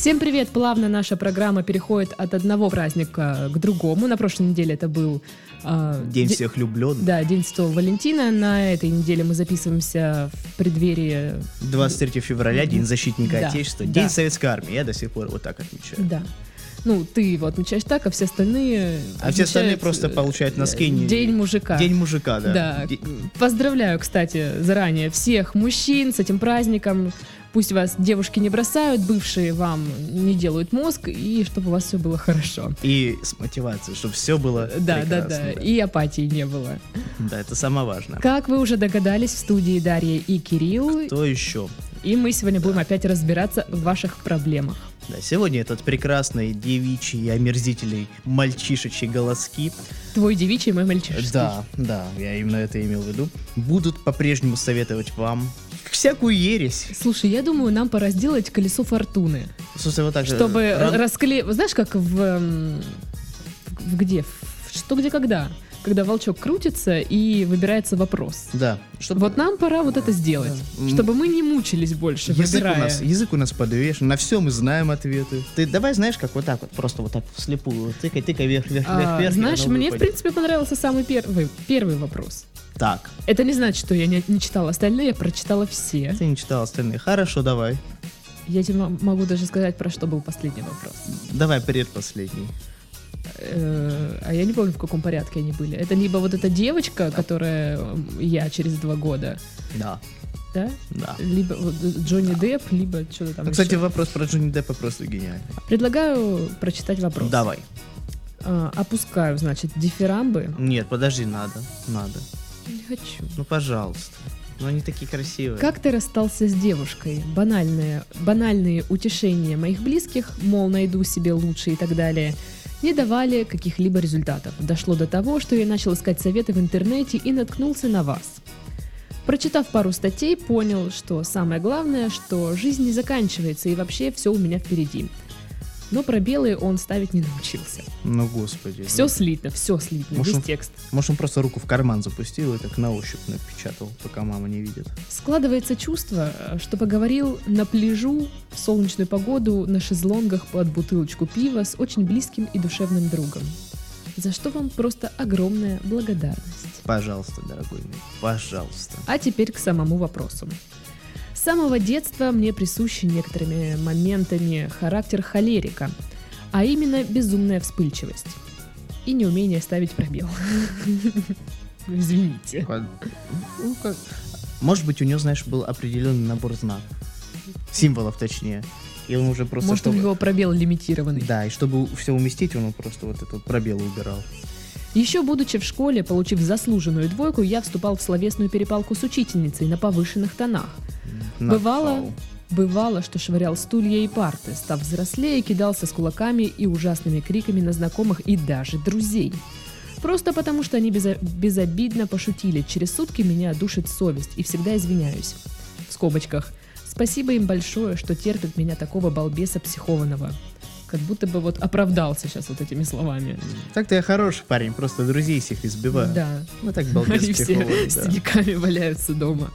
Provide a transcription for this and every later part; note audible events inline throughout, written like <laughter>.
Всем привет! Плавно наша программа переходит от одного праздника к другому. На прошлой неделе это был... э, День де- всех влюбленных. Да, День Святого Валентина. На этой неделе мы записываемся в преддверии... 23 февраля, День защитника Да, Отечества, да. День Советской Армии. Я до сих пор вот так отмечаю. Да. Ну, ты его отмечаешь так, а все остальные... А все остальные просто э, получают носки. День мужика. День мужика, да. Да. Де- Поздравляю, кстати, заранее всех мужчин с этим праздником. Пусть вас девушки не бросают, бывшие вам не делают мозг, и чтобы у вас все было хорошо. И с мотивацией, чтобы все было Да, да, прекрасно, да. И апатии не было. Да, это самое важное. Как вы уже догадались, в студии Дарья и Кирилл, Кто еще? и мы сегодня будем опять разбираться в ваших проблемах. Да, сегодня этот прекрасный девичий и омерзительный мальчишечий голоски. Твой девичий, мой мальчишеский. Да, да, я именно это имел в виду. Будут по-прежнему советовать вам всякую ересь. Слушай, я думаю, нам пора сделать колесо фортуны. Слушай, вот так же, Чтобы э, ран- раскле... Знаешь, как в... м, в где? В Что, где, когда? Когда волчок крутится и выбирается вопрос. Да, чтобы Вот нам пора вот это сделать, Да. чтобы мы не мучились больше, Язык у, выбирая. нас, язык у нас подвешен, на все мы знаем ответы. Ты давай, знаешь, как вот так вот, просто вот так вслепую, тыкай, тыкай, вверх, вверх, А, вверх, вверх. знаешь, мне, в выпадет. принципе, понравился самый первый, первый вопрос. Так, Это не значит, что я не, не читала остальные, я прочитала все. ты не читал остальные. Хорошо, давай. Я тебе могу даже сказать, про что был последний вопрос. Давай предпоследний. Э, а я не помню, в каком порядке они были. Это либо вот эта девочка, которая я через два года, Да, да? да. Либо вот, Джонни Депп, либо что-то там Ну, кстати, еще. вопрос про Джонни Деппа просто гениальный. Предлагаю прочитать вопрос. Давай. А, опускаю, значит, дифирамбы. Нет, подожди, надо, надо. Не хочу. Ну, пожалуйста. Ну, они такие красивые. Как ты расстался с девушкой? Банальные, банальные утешения моих близких, мол, найду себе лучше и так далее, не давали каких-либо результатов. Дошло до того, что я начал искать советы в интернете и наткнулся на вас. Прочитав пару статей, понял, что самое главное, что жизнь не заканчивается и вообще все у меня впереди. Но пробелы он ставить не научился. Ну, господи. Все ну. слитно, все слитно, Может, без он-. Может, он просто руку в карман запустил и так на ощупь напечатал, пока мама не видит. Складывается чувство, что поговорил на пляжу в солнечную погоду на шезлонгах под бутылочку пива с очень близким и душевным другом. За что вам просто огромная благодарность. Пожалуйста, дорогой мой, пожалуйста. А теперь к самому вопросу. С самого детства мне присущи некоторыми моментами характер холерика, а именно безумная вспыльчивость и неумение ставить пробел. <laughs> Извините. Ну, Может быть, у него, знаешь, был определенный набор знаков. Символов, точнее. И он уже просто... Может, у чтобы- него пробел лимитированный. Да, и чтобы все уместить, он просто вот этот пробел убирал. Еще будучи в школе, получив заслуженную двойку, я вступал в словесную перепалку с учительницей на повышенных тонах. Бывало, Напал. бывало, что швырял стулья и парты, став взрослее, кидался с кулаками и ужасными криками на знакомых и даже друзей. Просто потому, что они безо- безобидно пошутили. Через сутки меня душит совесть и всегда извиняюсь. В скобочках. Спасибо им большое, что терпят меня такого балбеса психованного. Как будто бы вот оправдался сейчас вот этими словами. Так-то я хороший парень, просто друзей всех избиваю. Да. Ну так балбес <laughs> Они все с да. синяками валяются дома.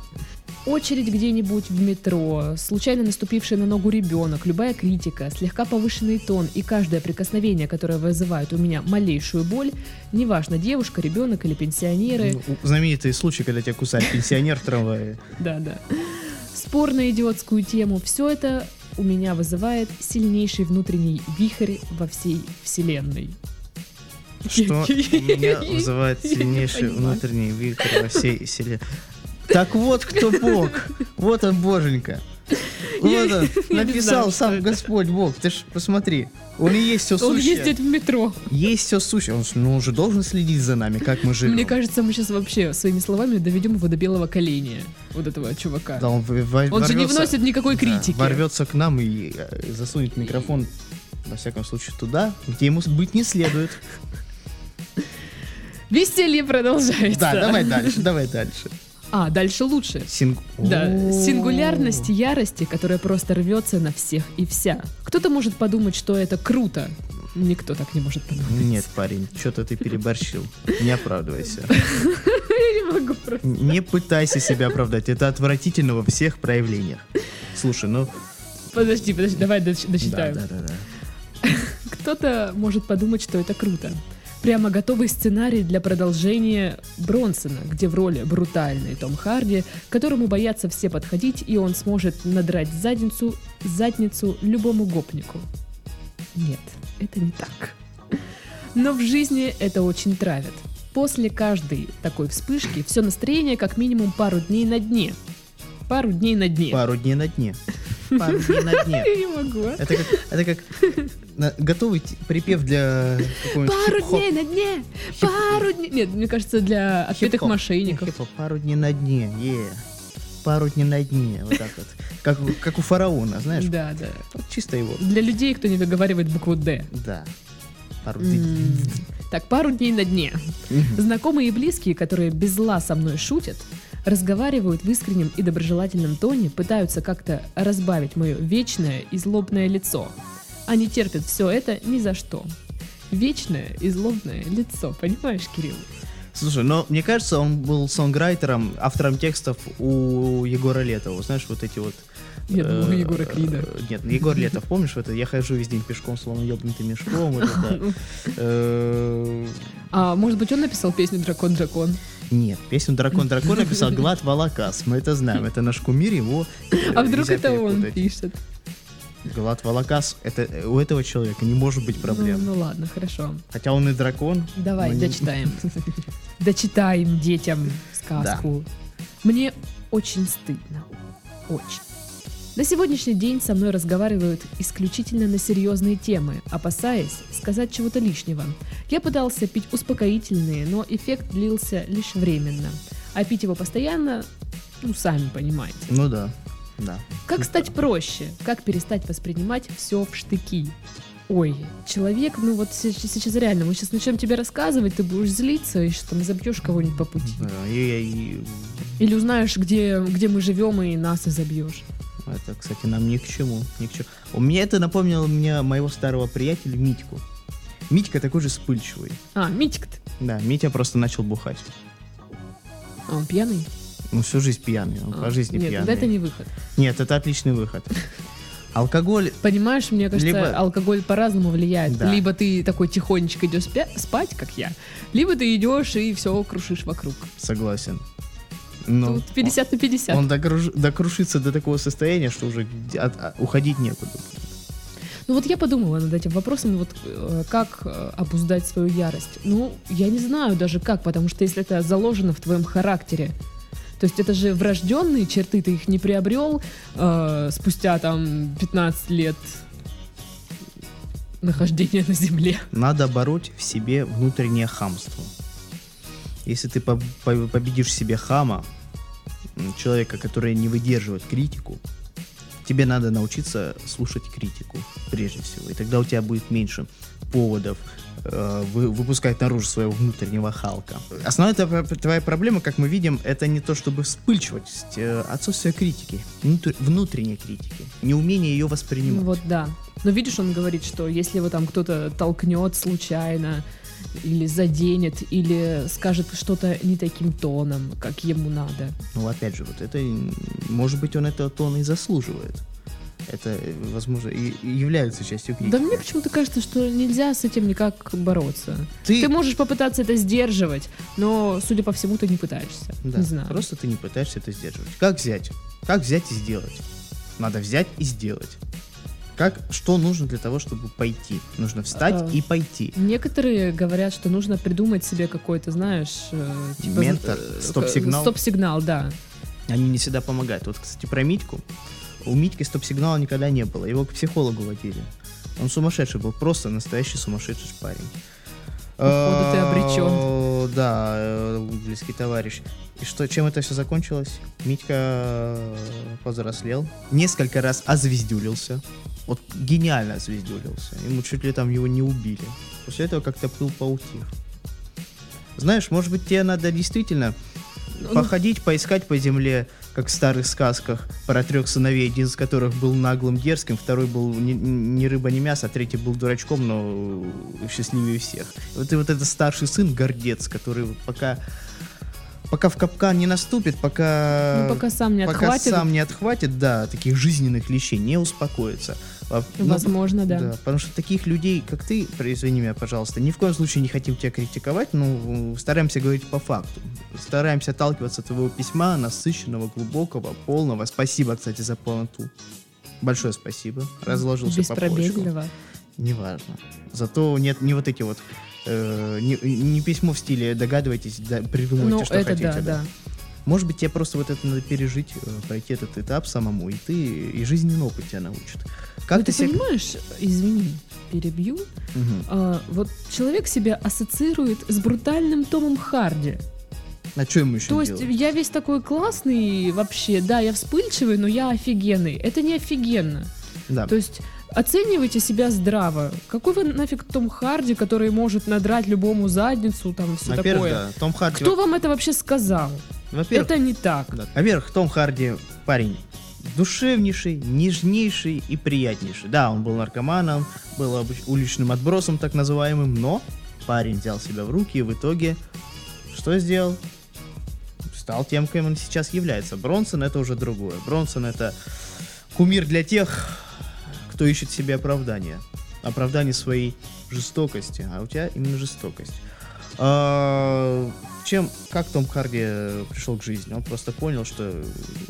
Очередь где-нибудь в метро, случайно наступивший на ногу ребенок, любая критика, слегка повышенный тон и каждое прикосновение, которое вызывает у меня малейшую боль, неважно, девушка, ребенок или пенсионеры, Ну, знаменитый случай, когда тебя кусает пенсионер в трамвае. <laughs> да-да, спор на идиотскую тему, все это у меня вызывает сильнейший внутренний вихрь во всей вселенной. Что меня <laughs> вызывает сильнейший внутренний вихрь во всей селе. Так вот кто Бог. Вот он, Боженька. Вот он. Написал сам. Господь Бог. Ты ж посмотри. Он и есть все Он сущее. ездит в метро. Есть все сущее. Он, ну, он же должен следить за нами, как мы живем. Мне кажется, мы сейчас вообще своими словами доведем его до белого коленя, вот этого чувака. Да, он, в- Он же не вносит никакой да, критики. ворвется к нам и э, засунет микрофон, во всяком случае, туда, где ему быть не следует. Веселье продолжается. Да, давай дальше, давай дальше. А, дальше лучше. Синг- Да, сингулярность ярости, которая просто рвется на всех и вся. Кто-то может подумать, что это круто. Никто так не может подумать. Нет, парень, что-то ты переборщил. Не оправдывайся. <laughs> Я не могу просто. Не пытайся себя оправдать. Это отвратительно во всех проявлениях. Слушай, ну, Подожди, подожди, давай дочитаем. да, да, да. <laughs> Кто-то может подумать, что это круто. Прямо готовый сценарий для продолжения Бронсона, где в роли брутальный Том Харди, которому боятся все подходить, и он сможет надрать задницу, задницу любому гопнику. Нет, это не так. Но в жизни это очень травит. После каждой такой вспышки все настроение как минимум пару дней на дне. Пару дней на дне. Пару дней на дне. Пару дней на дне. <laughs> Я не могу. Это как, это как на- готовый припев для Пару дней на дне! Пару дней! Нет, мне кажется, для отпетых мошенников. Пару дней на дне, е. Пару дней на дне, вот так вот. Как, как у фараона, знаешь? Да, да. Вот чисто его. Для людей, кто не выговаривает букву «Д». Да. Пару дней. Так, пару дней на дне. Знакомые и близкие, которые без зла со мной шутят, разговаривают в искреннем и доброжелательном тоне, пытаются как-то разбавить мое вечное и злобное лицо. Они терпят все это ни за что. Вечное и злобное лицо, понимаешь, Кирилл? Слушай, но мне кажется, он был сонграйтером, автором текстов у Егора Летова. Знаешь, вот эти вот... Я э, Егора Крида. э, Нет, Егор Летов, помнишь, это «Я хожу весь день пешком, словно ебнутый мешком». <laughs> Э, А может быть, он написал песню «Дракон-дракон»? Нет, песню «Дракон дракон» написал Глад Валакас. Мы это знаем, это наш кумир, его э, А вдруг это он пишет? Глад Валакас, это э, у этого человека не может быть проблем. Ну, ну ладно, хорошо. Хотя он и дракон. Давай, не- дочитаем. <laughs> Дочитаем детям сказку. Мне очень стыдно. Очень. На сегодняшний день со мной разговаривают исключительно на серьезные темы, опасаясь сказать чего-то лишнего. Я пытался пить успокоительные, но эффект длился лишь временно. А пить его постоянно, ну, сами понимаете. Ну да, да. Как стать проще? Как перестать воспринимать все в штыки? Ой, человек, ну вот се- сейчас, реально, мы сейчас начнем тебе рассказывать, ты будешь злиться, и что там забьешь кого-нибудь по пути. Да, и- и- Или узнаешь, где, где мы живем, и нас и забьешь. Это, кстати, нам ни к чему, ни к чему. У меня это напомнило мне моего старого приятеля Митьку. Митька такой же вспыльчивый. А, Митик-то. Да, Митя просто начал бухать. А он пьяный? Ну, всю жизнь пьяный, он А, по жизни Нет, пьяный. тогда это не выход. Нет, это отличный выход. Алкоголь, Понимаешь, мне кажется, Либо- алкоголь по-разному влияет. Да. Либо ты такой тихонечко идешь спя- спать, как я, либо ты идешь и все крушишь вокруг. согласен. Но Тут 50 на 50. он докруж- докрушится до такого состояния, что уже где- от- а- уходить некуда. Ну вот я подумала над этим вопросом, вот э, как э, обуздать свою ярость. Ну, я не знаю даже как, потому что если это заложено в твоем характере, то есть это же врожденные черты, ты их не приобрел э, спустя там 15 лет нахождения на земле. Надо бороть в себе внутреннее хамство. Если ты по- по- победишь в себе хама, человека, который не выдерживает критику, тебе надо научиться слушать критику прежде всего. И тогда у тебя будет меньше поводов э, вы- выпускать наружу своего внутреннего Халка. Основная твоя, проблема, как мы видим, это не то чтобы вспыльчивость, э, отсутствие критики, внутр- внутренней критики, неумение ее Ну воспринимать. вот да. Но видишь, он говорит, что если его там кто-то толкнет случайно, или заденет, или скажет что-то не таким тоном, как ему надо. Ну, опять же, вот это, может быть, он это тон и заслуживает. Это, э, возможно, и и является частью критики. Да мне почему-то кажется, что нельзя с этим никак бороться. ты, Ты можешь попытаться это сдерживать, но, судя по всему, ты не пытаешься. да, Не знаю. просто ты не пытаешься это сдерживать. Как взять? Как взять и сделать? Надо взять и сделать. Как, что нужно для того, чтобы пойти? Нужно встать А. и пойти. Некоторые говорят, что нужно придумать себе какой-то, знаешь, э, типа, Ментор, э, стоп-сигнал. Стоп-сигнал, да. Они не всегда помогают. Вот, кстати, про Митьку. У Митьки стоп-сигнала никогда не было. Его к психологу водили. Он сумасшедший был, просто настоящий сумасшедший парень. Походу, ты Э, обречен. Да, э, близкий товарищ. И что, чем это все закончилось? Митька э, повзрослел, несколько раз озвездюлился. Вот гениально озвездюлился. Ему чуть ли там его не убили. После этого как-то пыл поутих. Знаешь, может быть, тебе надо действительно Ну, походить, поискать по земле, как в старых сказках, про трех сыновей, один из которых был наглым, дерзким, второй был ни, ни рыба, ни мясо, а третий был дурачком, но счастливее всех. Вот и вот этот старший сын, гордец, который пока пока в капкан не наступит, пока... Ну, пока сам не пока отхватит, сам не отхватит, да, таких жизненных клещей, не успокоится. А, ну, возможно, да. потому что таких людей, как ты, извини меня, пожалуйста, ни в коем случае не хотим тебя критиковать, но стараемся говорить по факту. Стараемся отталкиваться от твоего письма, насыщенного, глубокого, полного. Спасибо, кстати, за полноту. Большое спасибо. Разложился по полочкам. Неважно. Зато нет не вот эти вот э, не, не письмо в стиле догадывайтесь, да, придумайте, Ну, что это хотите. да, да. Может быть, тебе просто вот это надо пережить, э, пройти этот этап самому, и ты и жизненный опыт тебя научит. Как Но ты ты себя... понимаешь, извини, перебью, Мгм. а, вот человек себя ассоциирует с брутальным Томом Харди. А что ему еще То есть делать? я весь такой классный вообще, да, я вспыльчивый, но я офигенный. Это не офигенно. Да. То есть оценивайте себя здраво. Какой вы нафиг Том Харди, который может надрать любому задницу, там все Во-первых, такое. да, Том Харди... Кто вам это вообще сказал? Во-первых, Это не так. да. Во-первых, Том Харди парень душевнейший, нежнейший и приятнейший. Да, он был наркоманом, был уличным отбросом так называемым, но парень взял себя в руки и в итоге что сделал? Стал тем, кем он сейчас является. Бронсон это уже другое. Бронсон это кумир для тех, кто ищет себе оправдание. Оправдание своей жестокости. А у тебя именно жестокость. А, чем, как Том Харди э, пришел к жизни? Он просто понял, что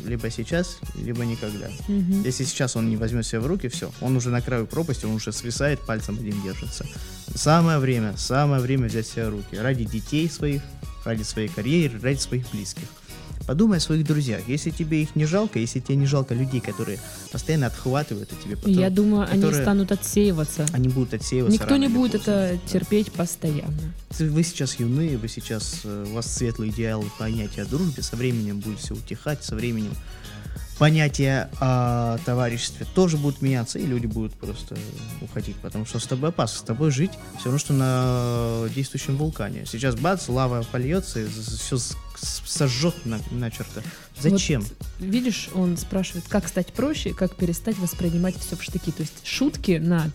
либо сейчас, либо никогда. Мгм. Если сейчас он не возьмет себя в руки, все, он уже на краю пропасти, он уже свисает, пальцем один держится. Самое время, самое время взять себя в руки. Ради детей своих, ради своей карьеры, ради своих близких. Подумай о своих друзьях. Если тебе их не жалко, если тебе не жалко людей, которые постоянно отхватывают от тебя, потом Я думаю, они которые- станут отсеиваться. они будут отсеиваться. Никто не будет это терпеть постоянно. Вы сейчас юны, вы сейчас, э, у вас светлый идеал понятия о дружбе, со временем будет все утихать, со временем понятия о товариществе тоже будут меняться, и люди будут просто уходить, потому что с тобой опасно, с тобой жить все равно, что на действующем вулкане. Сейчас бац, лава польется, и все сожжет на, начерто. Зачем? Видишь, он спрашивает, как стать проще, как перестать воспринимать все в штыки. То есть шутки над,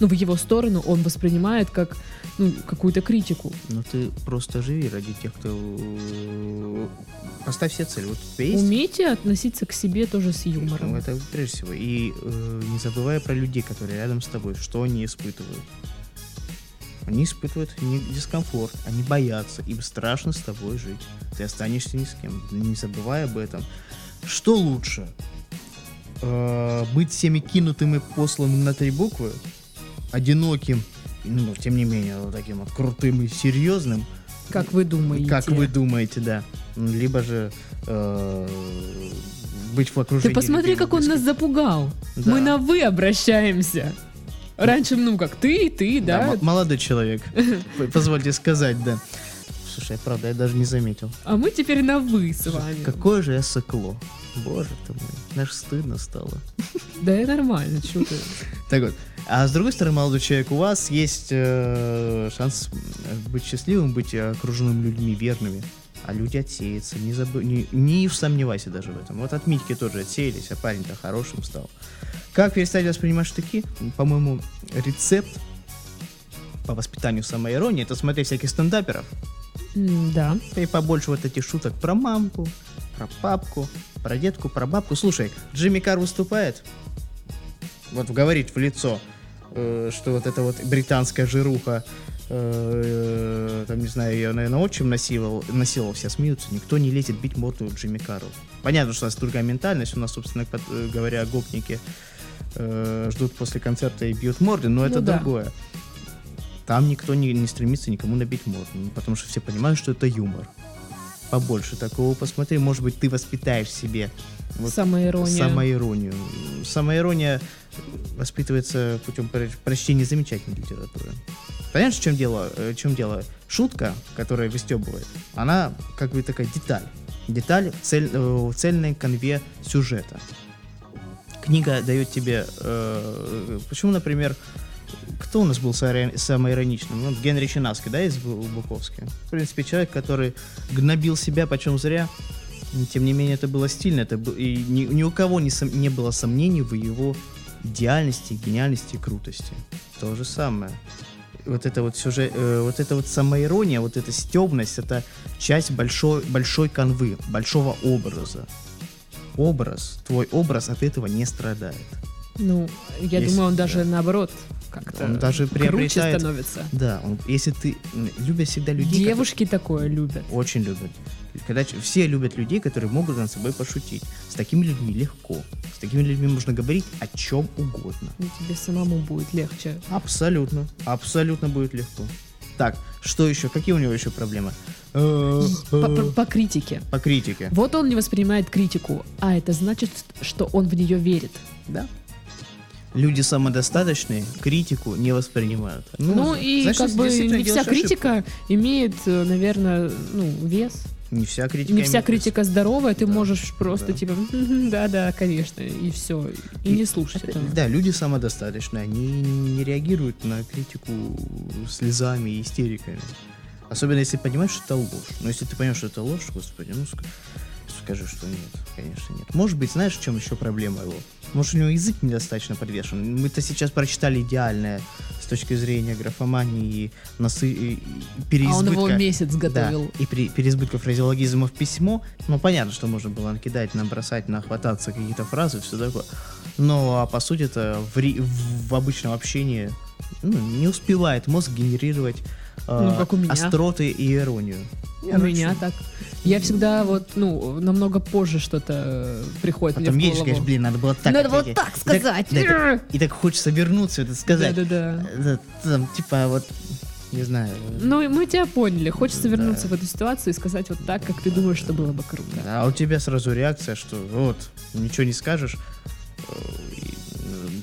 ну, в его сторону он воспринимает как ну, какую-то критику. Ну ты просто живи ради тех, кто... э, Поставь себе цель. Вот есть Умейте относиться к себе тоже с Ну, юмором. это прежде всего. И э, не забывая про людей, которые рядом с тобой, что они испытывают. Они испытывают дискомфорт, они боятся, им страшно с тобой жить. Ты останешься ни с кем. Не забывай об этом. Что лучше? Э, быть всеми кинутым и посланным на три буквы? Одиноким, ну, тем не менее, вот таким вот крутым и серьезным? Как вы думаете? Как вы думаете, да. Либо же э, быть в окружении... Ты посмотри, как он нас близких. запугал. Да. Мы на «вы» обращаемся. Раньше, ну как, ты, ты, Да, да? молодой человек. <laughs> Позвольте сказать, да. Слушай, правда, я даже не заметил. А мы теперь на «вы» с вами. Какое же я сыкло. Боже ты мой, даже стыдно стало. <laughs> Да и нормально, что ты. Так вот. А с другой стороны, молодой человек, у вас есть э, шанс м, быть счастливым, быть окруженным людьми верными. А люди отсеются, не, забы... не, не сомневайся даже в этом. Вот от Митьки тоже отсеялись, а парень-то хорошим стал. Как перестать воспринимать штыки? По-моему, рецепт по воспитанию самоиронии, это смотреть всяких стендаперов, Да. и побольше вот этих шуток про мамку, про папку, про детку, про бабку. Слушай, Джимми Кар выступает, вот говорит в лицо, э, что вот эта вот британская жируха, э, там, не знаю, ее, наверное, отчим насиловал, насиловал, все смеются, никто не лезет бить морду Джимми Кару. Понятно, что у нас другая ментальность, у нас, собственно э, говоря, гопники э, ждут после концерта и бьют морды, но это да. другое. Там никто не, не стремится никому набить морду, ну, потому что все понимают, что это юмор. Побольше такого посмотри, может быть, ты воспитаешь себе вот Самоирония. самоиронию. Самоирония воспитывается путем про- прочтения замечательной литературы. Понимаешь, в чем дело? Э, В чем дело? Шутка, которая выстебывает, она как бы такая деталь. Деталь в, цель, э, в цельной конве сюжета. Книга дает тебе... э, почему, например, кто у нас был самоироничным? Ну, Генри Чинавский, да, из Бу- Буковски? В принципе, человек, который гнобил себя почем зря, Тем не менее, это было стильно, это был, и ни, ни у кого не, сом- не было сомнений в его идеальности, гениальности и крутости. То же самое. вот это вот сюжет, э, вот это вот самоирония, вот эта стебность, это часть большой, большой канвы, большого образа. Образ, твой образ от этого не страдает. Ну, я Есть, думаю, он даже да. наоборот как-то Он даже круче приобретает- становится. Да, он- если ты любишь всегда людей, которые- Девушки такое любят. очень любят. Когда все любят людей, которые могут над собой пошутить. С такими людьми легко. С такими людьми можно говорить о чем угодно. Ну, тебе самому будет легче. Абсолютно. Абсолютно будет легко. Так, что еще? Какие у него еще проблемы? Э, По, э, по- по критике. По критике. Вот он не воспринимает критику, а это значит, что он в нее верит. Да. Люди самодостаточные критику не воспринимают. Ну, и значит, как бы не вся делаешь ошибку. критика имеет, наверное, ну, вес. Не вся критика. не вся критика здоровая, ты Да, можешь просто да. типа, «Мгм, да-да, конечно, и все, и, И не слушать Опять- этого. Да, люди самодостаточные, они не реагируют на критику слезами и истериками. Особенно если понимаешь, что это ложь. Но если ты понимаешь, что это ложь, господи, ну ск- скажи, что нет, конечно нет. Может быть, знаешь, в чем еще проблема его? Может, у него язык недостаточно подвешен. Мы-то сейчас прочитали идеальное с точки зрения графомании и, насы... и- и А переизбытка. он его месяц Да, готовил. и при переизбытка фразеологизмов письмо, ну, понятно, что можно было накидать, набросать, нахвататься какие-то фразы, все такое. Но, а по сути это в, ри- в- в обычном общении ну, не успевает мозг генерировать э, Ну, как у меня. остроты и иронию. Не, У ну, меня так. Я всегда вот, ну, намного позже что-то э, приходит Потом мне в едешь, говоришь, блин, надо было так. Надо было ответить». так И сказать. да, и так- и так хочется вернуться, это сказать. Да-да-да. Э, Там, типа, вот, не знаю. Ну, мы тебя поняли. Хочется Да. вернуться в эту ситуацию и сказать вот так, как ты думаешь, что было бы круто. А у тебя сразу реакция, что вот, ничего не скажешь, э,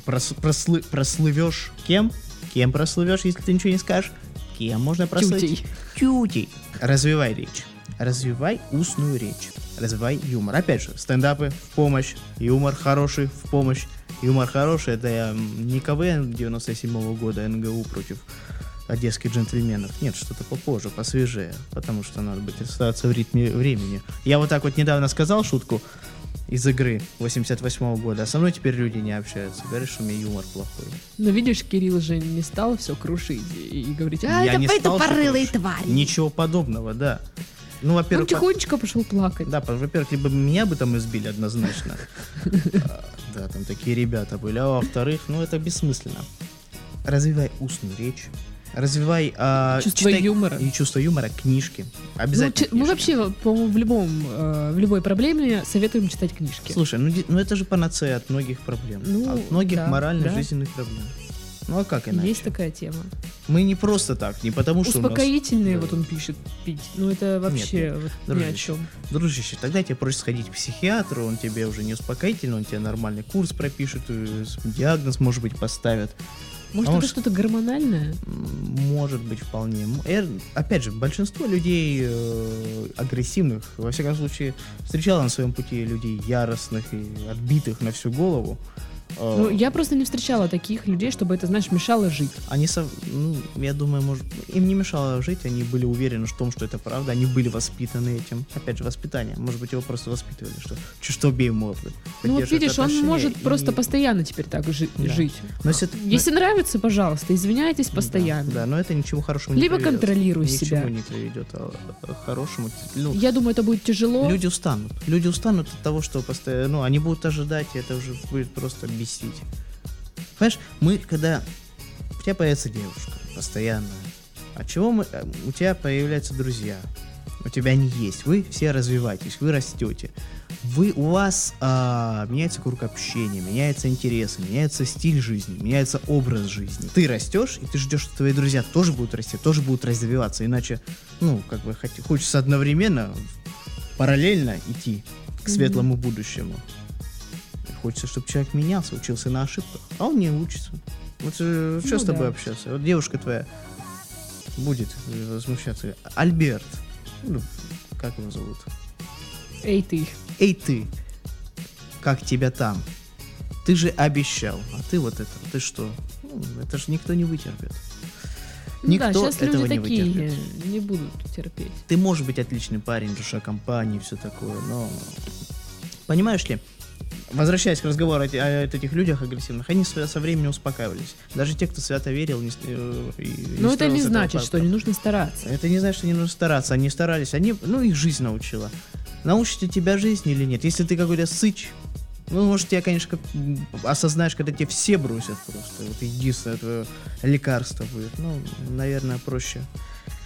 прос- прослы- прослывешь кем? Кем прослывешь, если ты ничего не скажешь? Кем можно прослыть? Тютей. Тютей. Развивай речь. Развивай устную речь. Развивай юмор. Опять же, стендапы в помощь, юмор хороший в помощь. Юмор хороший, это м, не КВН 97 года НГУ против одесских джентльменов. Нет, что-то попозже, посвежее, потому что надо быть остаться в ритме времени. Я вот так вот недавно сказал шутку из игры 88 года, а со мной теперь люди не общаются. Говорят, что у меня юмор плохой. Но видишь, Кирилл же не стал все крушить и, и говорить, а, Я это не стал порылые твари. Ничего подобного, да. Ну, Он во-первых, по- тихонечко пошел плакать. Да, по- во-первых, либо меня бы там избили однозначно. А, Да, там такие ребята были. А во-вторых, ну это бессмысленно. Развивай устную речь. Развивай а, Чувство читай- юмора. И чувство юмора, книжки. Ну, Обязательно. че- мы книжки. вообще, по-моему, в любом, э, в любой проблеме советуем читать книжки. Слушай, ну, ну это же панацея от многих проблем. Ну, от многих да, моральных, да. жизненных проблем. Ну а как иначе? Есть такая тема. Мы не просто так, не потому что нас- Успокоительные, Да. вот он пишет, пить. Ну, это вообще вот ни о дружище. чем. Дружище, тогда тебе проще сходить к психиатру, он тебе уже не успокоительный, он тебе нормальный курс пропишет, э, диагноз, может быть, поставит. Может, А это что-то гормональное? Может быть, вполне. Э, Опять же, большинство людей э, агрессивных, во всяком случае, встречало на своем пути людей яростных и отбитых на всю голову. Э, Ну, я просто не встречала таких людей, чтобы это, знаешь, мешало жить. Они, со- ну, я думаю, может, им не мешало жить, они были уверены в том, что это правда, они были воспитаны этим. Опять же, воспитание. Может быть, его просто воспитывали, что что бей морды. Ну, вот видишь, он может и- просто постоянно теперь так жи- Да. жить. Но если, Если нравится, пожалуйста, извиняйтесь постоянно. Да, но это ничего хорошего не Либо контролируй Ни себя. чему не приведет а, а, хорошему. Ну, Я думаю, это будет тяжело. Люди устанут. Люди устанут от того, что постоянно, ну, они будут ожидать, и это уже будет просто бесить. Понимаешь, мы, когда у тебя появится девушка постоянно, от чего мы, э, у тебя появляются друзья, у тебя они есть, вы все развиваетесь, вы растете, вы, у вас а, меняется круг общения, меняются интересы, меняется стиль жизни, меняется образ жизни. Ты растешь, и ты ждешь, что твои друзья тоже будут расти, тоже будут развиваться, иначе, ну, как бы хочется одновременно, параллельно идти к светлому будущему. Хочется, чтобы человек менялся, учился на ошибках, а он не учится. Вот что Ну с тобой да. общаться? Вот девушка твоя будет э, возмущаться. Альберт, ну, как его зовут? Эй, ты. Эй ты, как тебя там? Ты же обещал, а ты вот это, ты что? Ну, это же никто не вытерпит. Ну Никто да, сейчас этого люди не такие вытерпит. не будут терпеть. Ты можешь быть отличный парень, душа компании, все такое, но... Понимаешь ли, Возвращаясь к разговору о, те- о этих людях агрессивных, они со, со временем успокаивались. Даже те, кто свято верил, не, э, и- Но это не с этого значит, пар- что не нужно стараться. Это не значит, что не нужно стараться. Они старались. Они, ну, их жизнь научила. Научит ли тебя жизнь или нет? Если ты какой-то сыч, ну, может, тебя, конечно, как- осознаешь, когда тебе все бросят просто. Вот единственное твое лекарство будет. Ну, наверное, проще.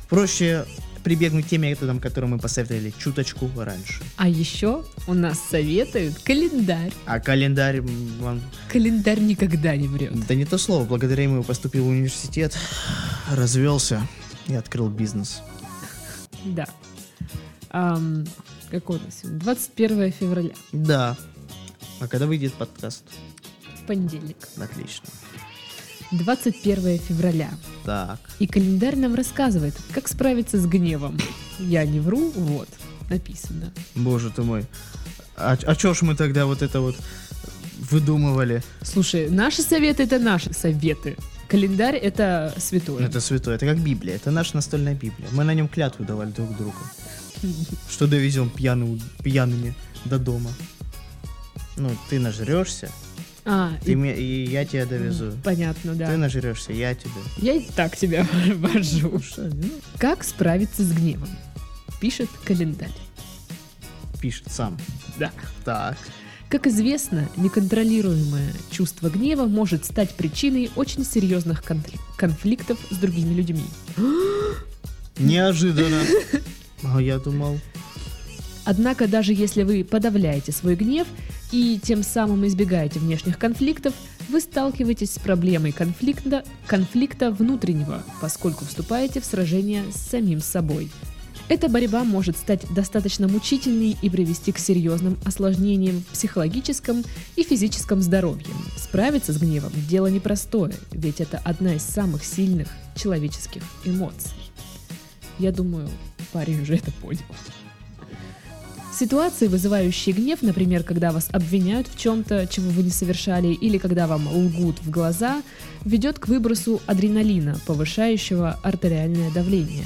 Проще прибегнуть к тем методам, которые мы посоветовали чуточку раньше. А еще у нас советуют календарь. А календарь вам... Календарь никогда не врет. Да не то слово. Благодаря ему я поступил в университет, развелся и открыл бизнес. Да. Ам, какой у нас сегодня? 21 февраля, Да. А когда выйдет подкаст? в понедельник. Отлично. 21 февраля. Так. И календарь нам рассказывает, как справиться с гневом. Я не вру, вот, написано. Боже ты мой. А, а чё ж мы тогда вот это вот выдумывали? Слушай, наши советы это наши советы. Календарь это святое. Это святое, это как Библия, это наша настольная Библия. Мы на нем клятву давали друг другу, <laughs> что довезем пьяными до дома. Ну, ты нажрешься, А, ты и- ме- и я тебя довезу. понятно, да. Ты нажрешься, я тебя. Я и так тебя <laughs> вожу. Как справиться с гневом? Пишет календарь. пишет сам. Да. Так. Как известно, неконтролируемое чувство гнева может стать причиной очень серьезных конфли- конфликтов с другими людьми. <gasps> Неожиданно. <laughs> А я думал, Однако, даже если вы подавляете свой гнев и тем самым избегаете внешних конфликтов, вы сталкиваетесь с проблемой конфликта, конфликта внутреннего, поскольку вступаете в сражение с самим собой. Эта борьба может стать достаточно мучительной и привести к серьезным осложнениям в психологическом и физическом здоровье. Справиться с гневом – дело непростое, ведь это одна из самых сильных человеческих эмоций. Я думаю, парень уже это понял. Ситуации, вызывающие гнев, например, когда вас обвиняют в чем-то, чего вы не совершали, или когда вам лгут в глаза, ведет к выбросу адреналина, повышающего артериальное давление,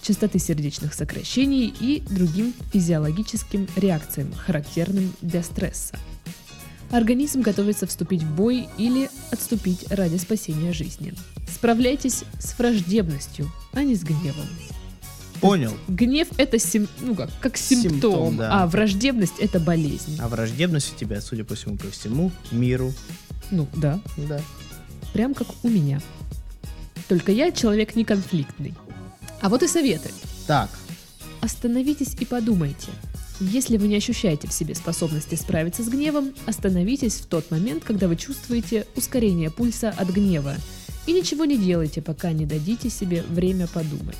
частоты сердечных сокращений и другим физиологическим реакциям, характерным для стресса. Организм готовится вступить в бой или отступить ради спасения жизни. Справляйтесь с враждебностью, а не с гневом. Понял. Гнев это сим- ну как, как симптом, Симптом, да. а враждебность это болезнь. А враждебность у тебя, судя по всему, ко всему миру. Ну да, Да. прям как у меня. Только я человек не конфликтный. А вот и советы. Так, Остановитесь и подумайте. Если вы не ощущаете в себе способности справиться с гневом, остановитесь в тот момент, когда вы чувствуете ускорение пульса от гнева. И ничего не делайте, пока не дадите себе время подумать.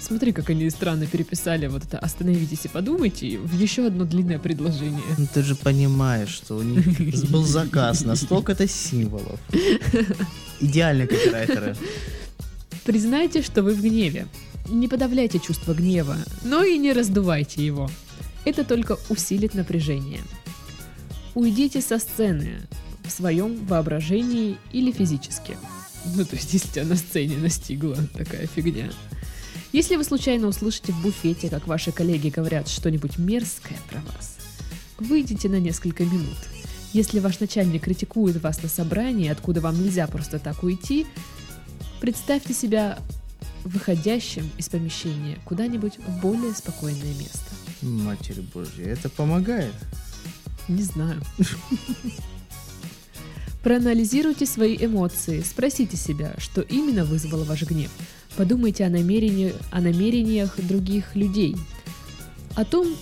Смотри, как они странно переписали вот это «остановитесь и подумайте» в еще одно длинное предложение. ну ты же понимаешь, что у них <laughs> был заказ на столько-то символов. Идеальные копирайтеры. Признайте, что вы в гневе. Не подавляйте чувство гнева, но и не раздувайте его. Это только усилит напряжение. Уйдите со сцены в своем воображении или физически. Ну, то есть, если тебя на сцене настигла такая фигня. Если вы случайно услышите в буфете, как ваши коллеги говорят что-нибудь мерзкое про вас, выйдите на несколько минут. Если ваш начальник критикует вас на собрании, откуда вам нельзя просто так уйти, Представьте себя выходящим из помещения куда-нибудь в более спокойное место. Матерь Божья, это помогает. Не знаю. Проанализируйте свои эмоции, спросите себя, что именно вызвало ваш гнев. Подумайте о, намерении, о намерениях других людей, о том,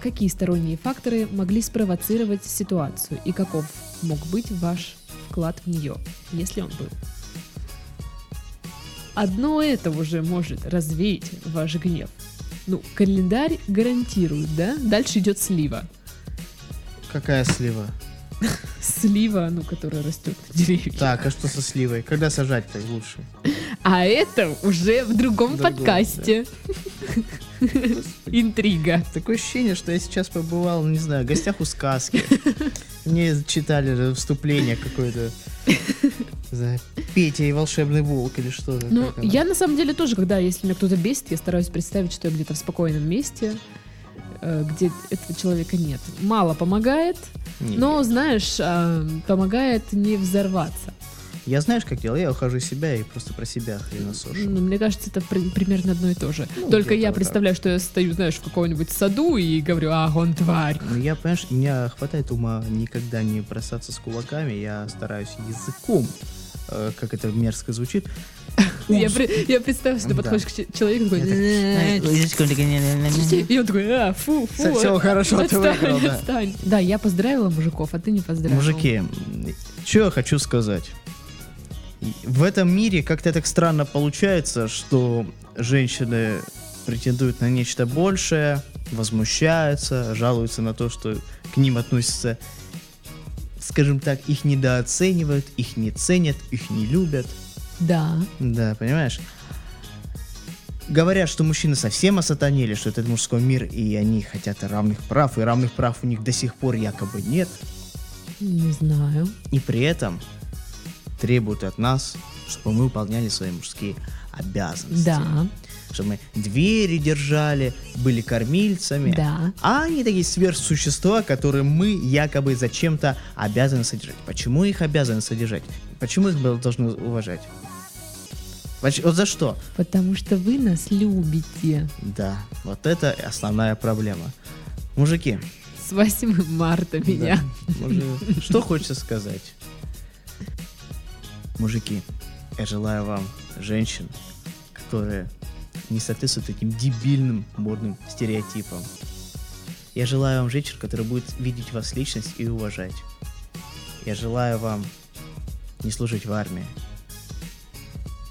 какие сторонние факторы могли спровоцировать ситуацию и каков мог быть ваш вклад в нее, если он был. Одно это уже может развеять ваш гнев. Ну, календарь гарантирует, да? Дальше идет слива. Какая слива? <laughs> Слива, ну, которая растет на деревьях. Так, а что со сливой? Когда сажать-то лучше? А это уже в другом Другом, подкасте. Интрига. Такое ощущение, что я сейчас побывал, не знаю, в гостях у сказки. Мне читали вступление какое-то. Петя и волшебный волк или что-то. Ну, я на самом деле тоже, когда, если меня кто-то бесит, я стараюсь представить, что я где-то в спокойном месте, э, где этого человека нет. Мало помогает, но, знаешь, а, помогает не взорваться. Я знаешь, как делаю? Я ухожу из себя и просто про себя хреносошу. Ну, мне кажется, это при- примерно одно и то же. Ну, Только я вот так. представляю, что я стою, знаешь, в каком-нибудь саду и говорю, а, он тварь. Ну, я, понимаешь, у меня хватает ума никогда не бросаться с кулаками. Я стараюсь языком, э, как это мерзко звучит. <laughs> Я, при- я представляю, что ты Да. подходишь к че- человеку такой, так, «Э, и он такой, а, фу, фу. Всё, хорошо, ты выиграл, да. отстань». Да, я поздравила мужиков, а ты не поздравил. Мужики, что я хочу сказать? В этом мире как-то так странно получается, что женщины претендуют на нечто большее, возмущаются, жалуются на то, что к ним относятся, скажем так, их недооценивают, их не ценят, их не любят. Да. Да, понимаешь? Говорят, что мужчины совсем осатанели, что это мужской мир, и они хотят равных прав, и равных прав у них до сих пор якобы нет. Не знаю. И при этом требуют от нас, чтобы мы выполняли свои мужские обязанности. Да, Чтобы мы двери держали, были кормильцами. да. А они такие сверхсущества, которые мы якобы зачем-то обязаны содержать. Почему их обязаны содержать? Почему их должны уважать? Вот за что? Потому что вы нас любите. Да, вот это основная проблема. Мужики, С 8 марта меня. Да. Мужи- Что хочется сказать? Мужики, я желаю вам женщин, которые не соответствуют этим дебильным модным стереотипам. Я желаю вам женщин, которые будут видеть вас личность и уважать. Я желаю вам не служить в армии.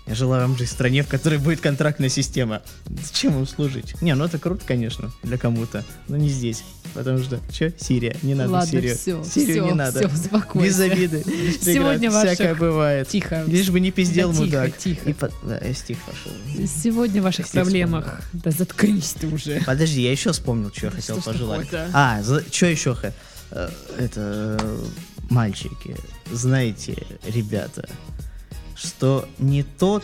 Я желаю вам жить в стране, в которой будет контрактная система. Зачем вам служить? Не, ну это круто, конечно, для кому-то, но не здесь. Потому что, что, Сирия, не надо Ладно, Сирию. все, Сирию все, не надо. все. Без обиды, <laughs> без Сегодня преград. всякое ваших- бывает. Тихо. Лишь бы не пиздел Да тихо, мудак. тихо. И по- да, я стих пошел. Сегодня в ваших Стих проблемах. Да заткнись ты уже. Подожди, я еще вспомнил, что я Да хотел что пожелать. такое-то? А, что еще? э, Это, э, мальчики, знаете, ребята, что не тот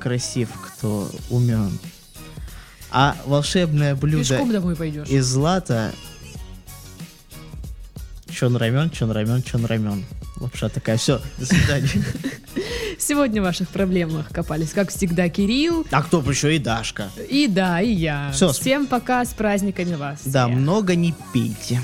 красив, кто умен, а волшебное блюдо Пешком домой пойдешь. из злата Чон рамен, чон рамен, чон рамен. Лапша такая, все, до свидания. <laughs> Сегодня в ваших проблемах копались, как всегда, Кирилл. А кто бы еще и Дашка. И да, и я. Всё, с- Всем пока, с праздниками вас. Да, всех. много не пейте.